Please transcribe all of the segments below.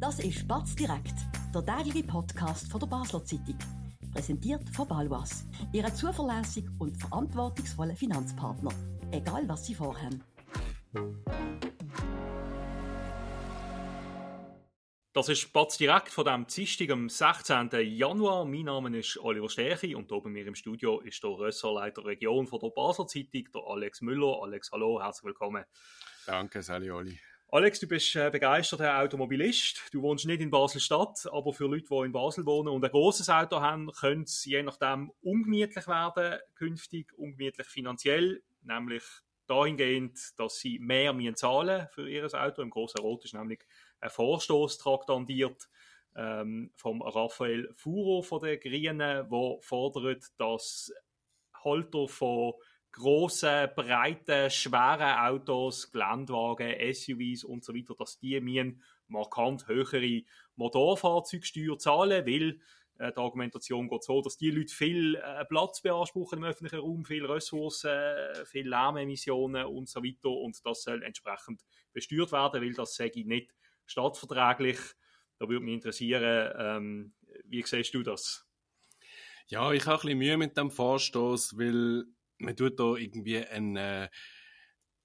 Das ist Batz direkt, der tägliche Podcast von der Basler Zeitung. Präsentiert von Balwas, Ihrem zuverlässigen und verantwortungsvollen Finanzpartner. Egal was Sie vorhaben. Das ist Batz direkt von dem Dienstag am 16. Januar. Mein Name ist Oliver Stärchi und oben mir im Studio ist der Ressortleiter Region von der Basler Zeitung, der Alex Müller. Alex, hallo, herzlich willkommen. Danke, Sally Oli. Alex, du bist äh, begeisterter Automobilist. Du wohnst nicht in Basel-Stadt, aber für Leute, die in Basel wohnen und ein großes Auto haben, könnte es je nachdem ungemütlich werden, künftig, ungemütlich finanziell, nämlich dahingehend, dass sie mehr müssen zahlen für ihr Auto. Im großen Rot ist nämlich ein Vorstoß traktandiert ähm, vom Raphael Furo von den Grünen, der fordert, dass Halter von große, breite, schwere Autos, Geländewagen, SUVs und so weiter, dass die müssen markant höhere Motorfahrzeugsteuer zahlen, weil äh, die Argumentation geht so, dass die Leute viel äh, Platz beanspruchen im öffentlichen Raum, viel Ressourcen, viel Lärmemissionen und so weiter und das soll entsprechend besteuert werden, weil das sage ich nicht stadtverträglich. Da würde mich interessieren, ähm, wie siehst du das? Ja, ich habe ein bisschen Mühe mit dem Vorstoß, weil man tut da irgendwie ein, äh,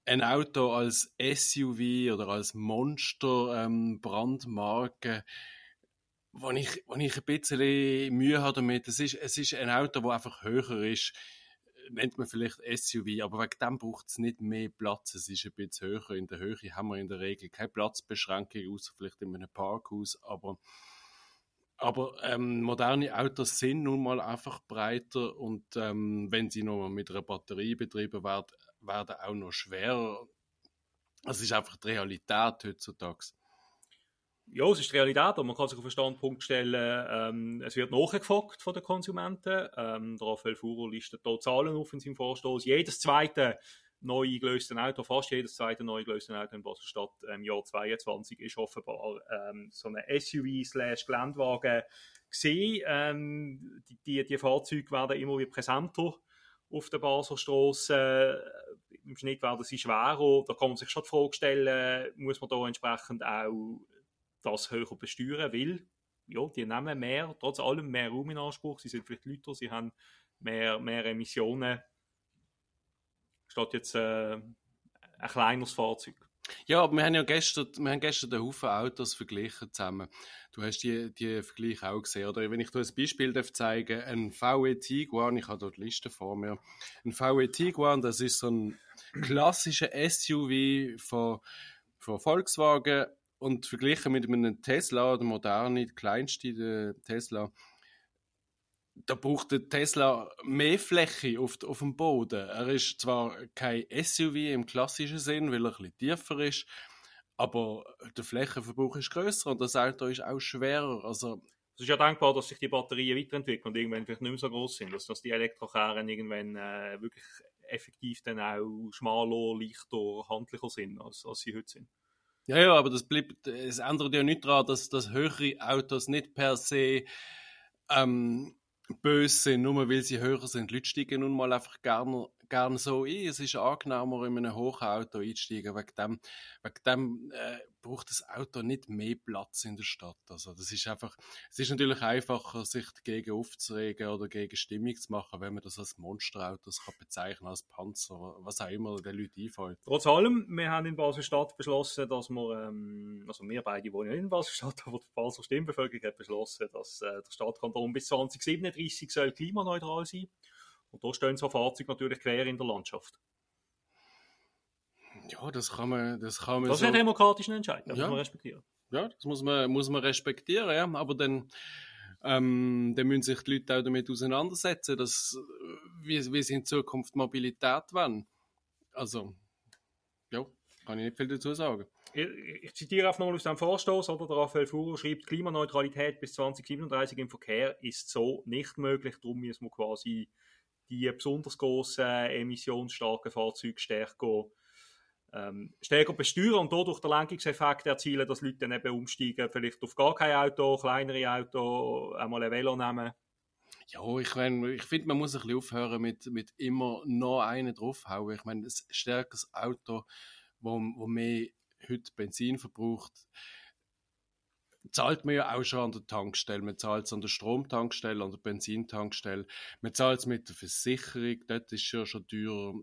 ein Auto als SUV oder als Monster ähm, Brandmarke, wo ich, wo ich ein bisschen Mühe habe damit. Es ist, es ist ein Auto, das einfach höher ist. Nennt man vielleicht SUV, aber wegen dem braucht es nicht mehr Platz. Es ist ein bisschen höher. In der Höhe haben wir in der Regel keine Platzbeschränkung, außer vielleicht in einem Parkhaus, aber aber ähm, moderne Autos sind nun mal einfach breiter und ähm, wenn sie noch mit einer Batterie betrieben werden, werden auch noch schwerer. Das ist einfach die Realität heutzutage. Ja, es ist die Realität, aber man kann sich auf den Standpunkt stellen, ähm, es wird nachgefragt von den Konsumenten. Ähm, der Raphael Furo listet hier Zahlen auf in seinem Vorstoß. Jedes zweite neu eingelöste Auto, fast jedes zweite neu eingelöste Auto in Basel-Stadt im Jahr 2022 ist offenbar ähm, so eine SUV-Geländewagen gesehen. Ähm, die, die, die, Fahrzeuge werden immer wieder präsenter auf der Basler Im Schnitt werden sie schwerer. Da kann man sich schon die Frage stellen, muss man da entsprechend auch das höher besteuern, weil ja, die nehmen mehr, trotz allem mehr Raum in Anspruch, sie sind vielleicht Leute, sie haben mehr, mehr Emissionen statt jetzt äh, ein kleineres Fahrzeug. Ja, aber wir haben ja gestern, wir haben gestern den Haufen Autos verglichen zusammen. Du hast die, die Vergleiche auch gesehen, oder? Wenn ich dir ein Beispiel darf zeigen ein VW Tiguan, ich habe dort die Liste vor mir. Ein VW Tiguan, das ist so ein klassischer SUV von, von Volkswagen und verglichen mit einem Tesla, der moderne, kleinste Tesla, da braucht der Tesla mehr Fläche auf, auf dem Boden. Er ist zwar kein SUV im klassischen Sinn, weil er ein bisschen tiefer ist, aber der Flächenverbrauch ist größer und das Auto ist auch schwerer. Also, es ist ja denkbar, dass sich die Batterien weiterentwickeln und irgendwann vielleicht nicht mehr so groß sind, dass, dass die Elektrokarren irgendwann äh, wirklich effektiv dann auch schmaler, leichter, handlicher sind, als, als sie heute sind. Ja, ja, aber das bleibt, es ändert ja nicht daran, dass, dass höhere Autos nicht per se ähm, böse sind, nur weil sie höher sind. Die Leute steigen nun mal einfach gerne, gerne so ein. Es ist angenehmer, in einem Hochauto einzusteigen. Wegen dem, wegen dem äh, braucht das Auto nicht mehr Platz in der Stadt. Also das ist einfach, es ist natürlich einfacher, sich dagegen aufzuregen oder gegen Stimmung zu machen, wenn man das als Monsterauto kann als Panzer, was auch immer den Leuten einfällt. Trotz allem, wir haben in Basel-Stadt beschlossen, dass wir, ähm, also wir beide wohnen in Basel-Stadt, aber die Basler Stimmbevölkerung hat beschlossen, dass äh, der Stadtkanton bis 2037 soll klimaneutral sein. Und da stehen so Fahrzeuge natürlich quer in der Landschaft. Ja, das kann man, das kann man Das so... ist ein demokratischer Entscheid, das ja. muss man respektieren. Ja, das muss man, muss man respektieren, ja. Aber dann, ähm, dann müssen sich die Leute auch damit auseinandersetzen, dass, wie, wie sie in Zukunft Mobilität wollen. Also, ja, kann ich nicht viel dazu sagen. Ich, ich zitiere einfach nochmal aus dem Vorstoß, oder? Der Raphael Furo schreibt, Klimaneutralität bis 2037 im Verkehr ist so nicht möglich, darum müssen wir quasi die besonders grossen, emissionsstarken Fahrzeuge stärker ähm, stärker besteuern und dadurch den Lenkungseffekt erzielen, dass Leute dann eben umsteigen, vielleicht auf gar kein Auto, kleinere Auto, einmal ein Velo nehmen. Ja, ich, mein, ich finde, man muss ein bisschen aufhören mit, mit immer noch einen draufhauen. Ich meine, ein stärkeres Auto, wo, wo mehr heute Benzin verbraucht, zahlt man ja auch schon an der Tankstelle. Man zahlt es an der Stromtankstelle, an der Benzintankstelle. Man zahlt es mit der Versicherung, dort ist es ja schon teurer.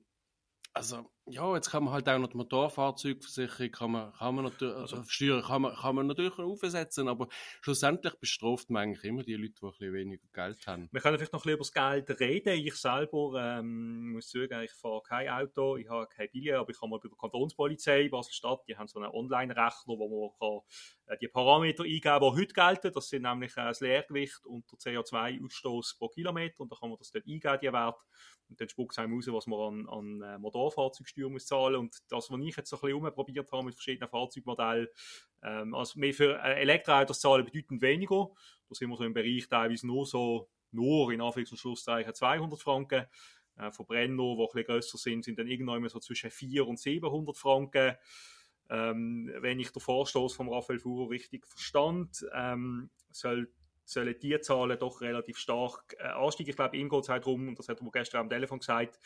Also, ja, jetzt kann man halt auch noch die Motorfahrzeugversicherung, kann man, kann man natürlich, also Steuern kann man, kann man natürlich aufsetzen, aber schlussendlich bestraft man eigentlich immer die Leute, die ein bisschen weniger Geld haben. Wir können vielleicht noch ein bisschen über das Geld reden. Ich selber ähm, muss sagen, ich fahre kein Auto, ich habe keine Billet, aber ich habe mal bei der Kantonspolizei Basel-Stadt, die haben so einen Online-Rechner, wo man kann, äh, die Parameter eingeben kann, die heute gelten. Das sind nämlich äh, das Leergewicht und der CO2-Ausstoß pro Kilometer und da kann man das dort eingeben, die Werte. Und dann spuckt es einem raus, was man an, an äh, Motorfahrzeugsteuer muss zahlen. Und das, was ich jetzt so ein bisschen umprobiert habe mit verschiedenen Fahrzeugmodellen, ähm, also mehr für äh, Elektroautos zahlen bedeutend weniger. Da sind wir so im Bereich teilweise nur so, nur in Anführungs- und Schlusszeichen 200 Franken. Äh, Verbrenner, die ein bisschen grösser sind, sind dann irgendwann so zwischen 400 und 700 Franken. Ähm, wenn ich den Vorstoß von Raphael Fuhrer richtig verstand, ähm, soll sollen die Zahlen doch relativ stark äh, ansteigen. Ich glaube, ihm geht es halt darum, und das hat er gestern am Telefon gesagt,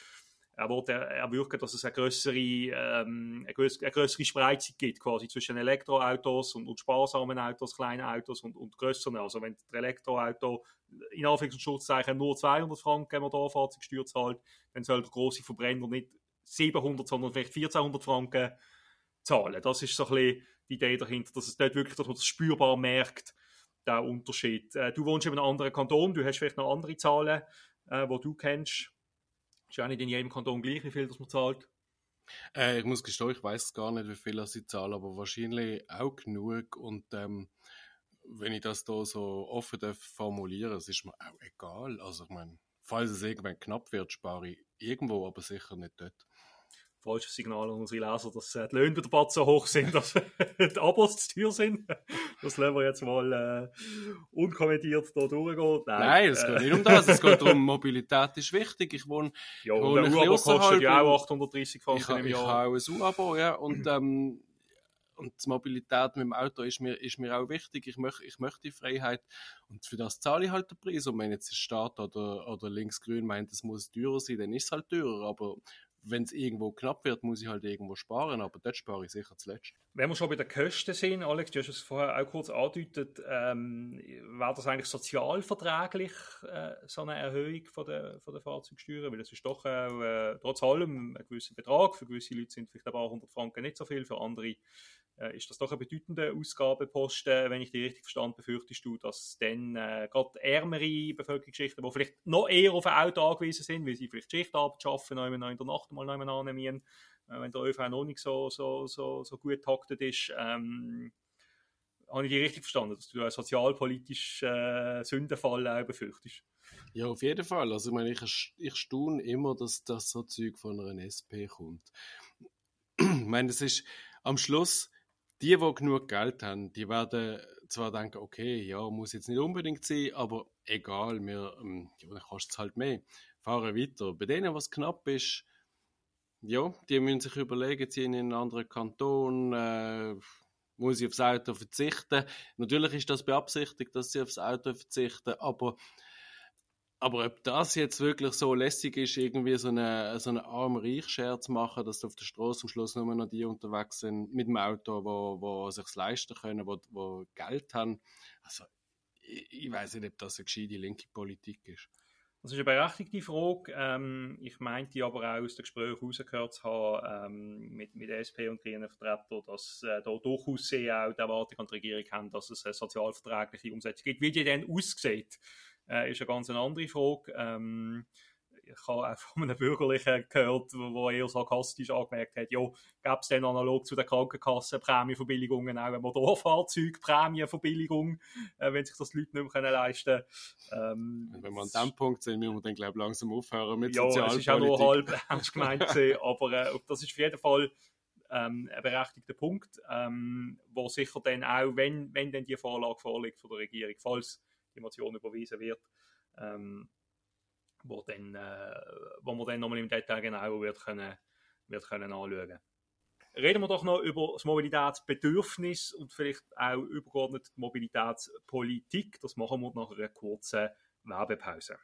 er wollte erwirken, dass es eine größere, ähm, eine, größere, Spreizung gibt, quasi zwischen Elektroautos und, und sparsamen Autos, kleinen Autos und, und größeren. Also wenn das Elektroauto in Anführungs- nur 200 Franken Motorfahrzeugsteuer zahlt, dann soll der große Verbrenner nicht 700, sondern vielleicht 1400 Franken zahlen. Das ist so ein bisschen die Idee dahinter, dass es dort wirklich, dass man das spürbar merkt, der Unterschied. Äh, du wohnst in einem anderen Kanton, du hast vielleicht noch andere Zahlen, äh, die du kennst. Ist ja nicht in jedem Kanton gleich, wie viel das man zahlt. Äh, ich muss gestehen, ich weiß gar nicht, wie viel sie zahlen, aber wahrscheinlich auch genug. Und ähm, wenn ich das da so offen darf formulieren, es ist mir auch egal. Also ich meine, falls es irgendwann knapp wird, spare ich irgendwo, aber sicher nicht dort falsches Signal an unsere Leser, dass äh, die Löhne bei der Batz so hoch sind, dass die Abos zu teuer sind. Das lassen wir jetzt mal äh, unkommentiert hier durchgehen. Nein, Nein es äh, geht nicht um das. Es geht darum, Mobilität ist wichtig. Ich wohne, ja, ich wohne ein abo kostet ja auch 830 Franken ich, im Jahr. Ich habe ein U-Abo, ja. Und, ähm, und die Mobilität mit dem Auto ist mir, ist mir auch wichtig. Ich möchte, ich möchte die Freiheit. Und für das zahle ich halt den Preis. Und wenn jetzt der Staat oder, oder links-grün meint, es muss teurer sein, dann ist es halt teurer. Aber wenn es irgendwo knapp wird, muss ich halt irgendwo sparen, aber dort spare ich sicher zuletzt. Wenn wir schon bei den Kosten sind, Alex, du hast es vorher auch kurz angedeutet, ähm, wäre das eigentlich sozialverträglich, äh, so eine Erhöhung von der, von der Fahrzeugsteuer? Weil es ist doch äh, trotz allem ein gewisser Betrag, für gewisse Leute sind vielleicht ein paar hundert Franken nicht so viel, für andere äh, ist das doch ein bedeutender Ausgabeposten. Wenn ich die richtig verstanden befürchtest du, dass dann äh, gerade ärmere Bevölkerungsschichten, die vielleicht noch eher auf ein Auto angewiesen sind, weil sie vielleicht Schichtarbeit arbeiten, noch in der Nacht mal noch annehmen, äh, wenn der ÖV noch nicht so, so, so, so gut taktet ist, ähm, habe ich die richtig verstanden, dass du einen sozialpolitischen äh, Sündenfall auch befürchtest? Ja, auf jeden Fall. Also ich meine, ich, ich staune immer, dass das so Zeug von einer SP kommt. ich meine, das ist am Schluss die, die genug Geld haben, die werden zwar denken, okay, ja, muss jetzt nicht unbedingt sein, aber egal, mir, ähm, dann kostet es halt mehr. Fahren weiter. Bei denen, was knapp ist, ja, die müssen sich überlegen, ziehen in einen anderen Kanton, äh, muss ich aufs Auto verzichten. Natürlich ist das beabsichtigt, dass sie aufs Auto verzichten, aber aber ob das jetzt wirklich so lässig ist, irgendwie so eine, so eine arm-reich-Schere zu machen, dass auf der Straße am Schluss nur noch die unterwegs sind mit dem Auto, wo, wo sich leisten können, wo, wo Geld haben. Also, ich, ich weiß nicht, ob das eine gescheite linke Politik ist. Das ist eine berechtigte Frage. Ähm, ich meinte aber auch aus dem Gespräch herausgehört zu haben, ähm, mit, mit SP und grünen Vertretern, dass äh, da durchaus sehr auch die Erwartung an die Regierung haben, dass es eine sozialverträgliche Umsetzung gibt. Wie die denn aussieht, äh, ist eine ganz andere Frage. Ähm, ich habe auch von einem Bürgerlichen gehört, der eher sarkastisch angemerkt hat, ja, gäbe es denn analog zu der Krankenkasse Prämienverbilligungen auch eine Motorfahrzeug-Prämienverbilligung, äh, wenn sich das die Leute nicht mehr leisten können. Ähm, wenn wir an dem Punkt sind, müssen wir dann, glaube ich, langsam aufhören mit Ja, es ist auch nur halb ernst gemeint aber äh, das ist auf jeden Fall ähm, ein berechtigter Punkt, ähm, wo sicher dann auch, wenn, wenn dann die Vorlage vorliegt von der Regierung, falls die Motion überwiesen wird, ähm, wo, dann, äh, wo man dann nochmal im Detail genauer wird können, wird können anschauen Reden wir doch noch über das Mobilitätsbedürfnis und vielleicht auch übergeordnet die Mobilitätspolitik. Das machen wir nach einer kurzen Werbepause.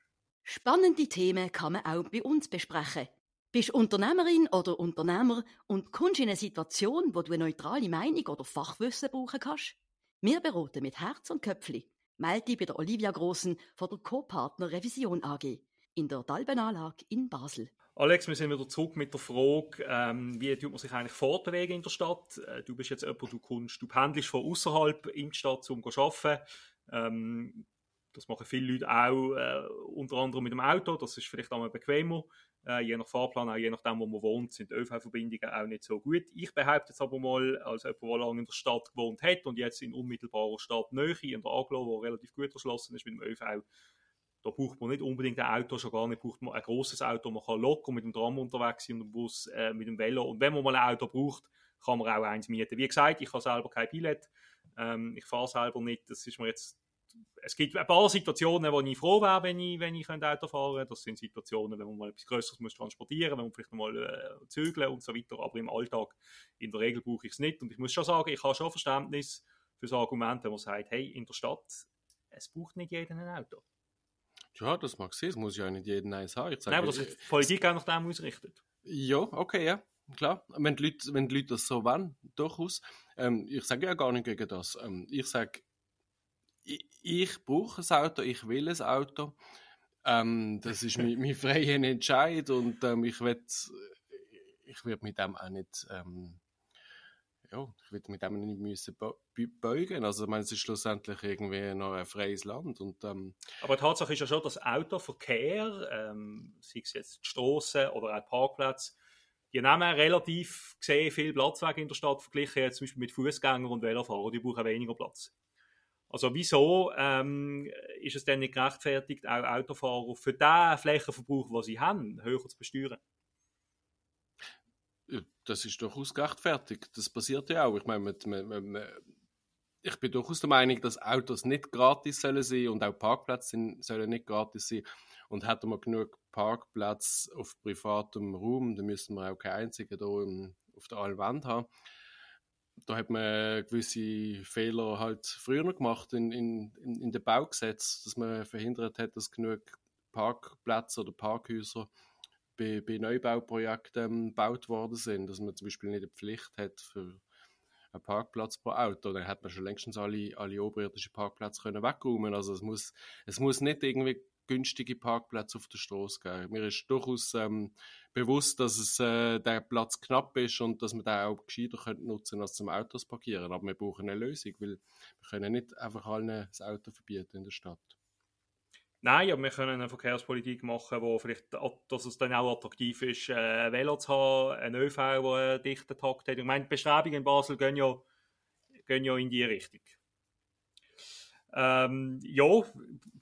Spannende Themen kann man auch bei uns besprechen. Bist Unternehmerin oder Unternehmer und kommst in eine Situation, wo du eine neutrale Meinung oder Fachwissen brauchen kannst? Wir beraten mit Herz und Köpfli. Melde bei der Olivia Grossen von der Co-Partner Revision AG in der Dalbenanlage in Basel. Alex, wir sind wieder zurück mit der Frage, ähm, wie tut man sich eigentlich fortbewegen in der Stadt? Äh, du bist jetzt jemand, du kommst, du pendelst von außerhalb in die Stadt, um zu arbeiten. Ähm, das machen viele Leute auch, äh, unter anderem mit dem Auto. Das ist vielleicht einmal bequemer. Äh, je nach Fahrplan, auch je nachdem, wo man wohnt, sind ÖV-Verbindungen auch nicht so gut. Ich behaupte jetzt aber mal, als jemand, der lange in der Stadt gewohnt hat und jetzt in unmittelbarer Stadtnähe, in der Aglo, wo relativ gut erschlossen ist mit dem ÖV, da braucht man nicht unbedingt ein Auto, schon gar nicht braucht man ein großes Auto. Man kann locker mit dem Tram unterwegs sein und dem Bus, äh, mit dem Velo. Und wenn man mal ein Auto braucht, kann man auch eins mieten. Wie gesagt, ich habe selber kein Billett. Ähm, ich fahre selber nicht. Das ist mir jetzt es gibt ein paar Situationen, wo ich froh wäre, wenn ich, wenn ich Auto fahren könnte. Das sind Situationen, wenn man mal etwas Größeres muss transportieren muss, wenn man vielleicht mal äh, zügeln und so weiter. Aber im Alltag, in der Regel brauche ich es nicht. Und ich muss schon sagen, ich habe schon Verständnis für das Argument, wenn man sagt, hey, in der Stadt, es braucht nicht jeder ein Auto. Ja, das mag sein, es muss ja nicht jeden eins haben. Ich sage, Nein, aber das ist die Politik auch nach dem ausrichtet. Ja, okay, ja, klar. Wenn die Leute, wenn die Leute das so wollen, durchaus. Ähm, ich sage ja gar nicht gegen das. Ähm, ich sage, ich, brauche ein Auto, ich will ein Auto. Ähm, das ist mein, mein freier Entscheid und ähm, ich werde ich werd mit dem auch nicht ähm, ja, ich würde mit dem nicht müssen beugen. Also, ich meine, es ist schlussendlich irgendwie noch ein freies Land. Und, ähm, Aber die Tatsache ist ja schon, dass Autoverkehr, ähm, sei es jetzt die Strassen oder auch Parkplätze, die nehmen relativ gesehen viel Platz weg in der Stadt, verglichen jetzt zum Beispiel mit Fußgängern und Velofahrern, die brauchen weniger Platz. Also wieso ähm, ist es denn nicht gerechtfertigt, auch Autofahrer für den Flächenverbrauch, den sie haben, höher zu besteuern? das ist durchaus gerechtfertigt. Das passiert ja auch. Ich meine, mit, mit, mit, ich bin durchaus der Meinung, dass Autos nicht gratis sollen sein und auch Parkplätze sollen nicht gratis sein. Und hätten wir genug Parkplätze auf privatem Raum, dann müssten wir auch keinen einzigen hier auf der Allwand haben. Da hat man gewisse Fehler halt früher noch gemacht in, in, in, in den Baugesetz, dass man verhindert hat, dass genug Parkplätze oder Parkhäuser bei, bei Neubauprojekten gebaut worden sind, dass man zum Beispiel nicht eine Pflicht hat für einen Parkplatz pro Auto, dann hat man schon längstens alle, alle oberirdischen Parkplätze können wegräumen. Also es muss, es muss nicht irgendwie günstige Parkplätze auf der Straße geben. Mir ist durchaus ähm, bewusst, dass es äh, der Platz knapp ist und dass man den auch gescheiter könnte nutzen als zum Autos parkieren. Aber wir brauchen eine Lösung, weil wir können nicht einfach allen das Auto verbieten in der Stadt. Nein, aber wir können eine Verkehrspolitik machen, wo vielleicht, dass es dann auch attraktiv ist, äh, Velo zu haben, ein ÖV, der einen dichten Takt hat. Ich meine, die Bestrebungen in Basel gehen ja, gehen ja in die Richtung. Ähm, ja,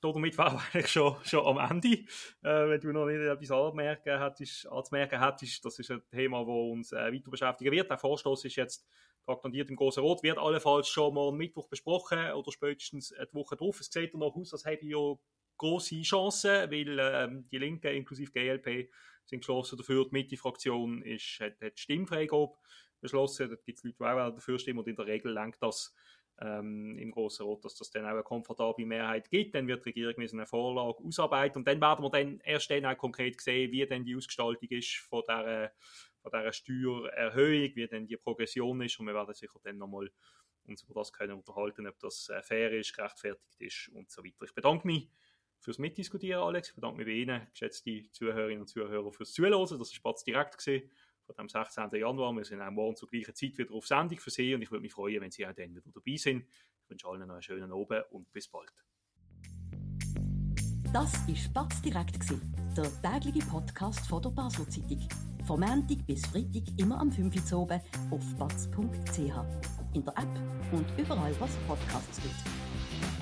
damit war ich schon, schon am Ende. Äh, wenn du noch nicht etwas anmerken hättest, anzumerken hättest, das ist ein Thema, das uns äh, weiter beschäftigen wird. Der Vorstoß ist jetzt traktandiert im Großen Rot, wird allenfalls schon mal am Mittwoch besprochen oder spätestens eine Woche drauf. Es sieht noch aus, als hätte ja große Chance, weil ähm, die Linke inklusive GLP sind geschlossen dafür. Die Mitte-Fraktion hat, hat Stimmfreigabe beschlossen. Da gibt es Leute, die auch dafür stimmen und in der Regel lenkt das ähm, im Großen Rot, dass das dann auch eine komfortable Mehrheit gibt. Dann wird die Regierung eine Vorlage ausarbeiten und dann werden wir dann erst dann auch konkret sehen, wie denn die Ausgestaltung ist von dieser, von dieser Steuererhöhung, wie denn die Progression ist und wir werden sicher dann nochmal uns über das können unterhalten, ob das äh, fair ist, gerechtfertigt ist und so weiter. Ich bedanke mich fürs Mitdiskutieren, Alex. Ich bedanke mich bei Ihnen, geschätzte Zuhörerinnen und Zuhörer, fürs Zuhören. Das war Spatz direkt gewesen, von dem 16. Januar. Wir sind auch morgen zur gleichen Zeit wieder auf Sendung für Sie und ich würde mich freuen, wenn Sie auch dann wieder dabei sind. Ich wünsche allen noch einen schönen Abend und bis bald. Das war Spatz direkt, der tägliche Podcast von der Basel Zeitung. Von Montag bis Freitag immer am 5 Uhr oben auf batz.ch. In der App und überall, was Podcasts gibt.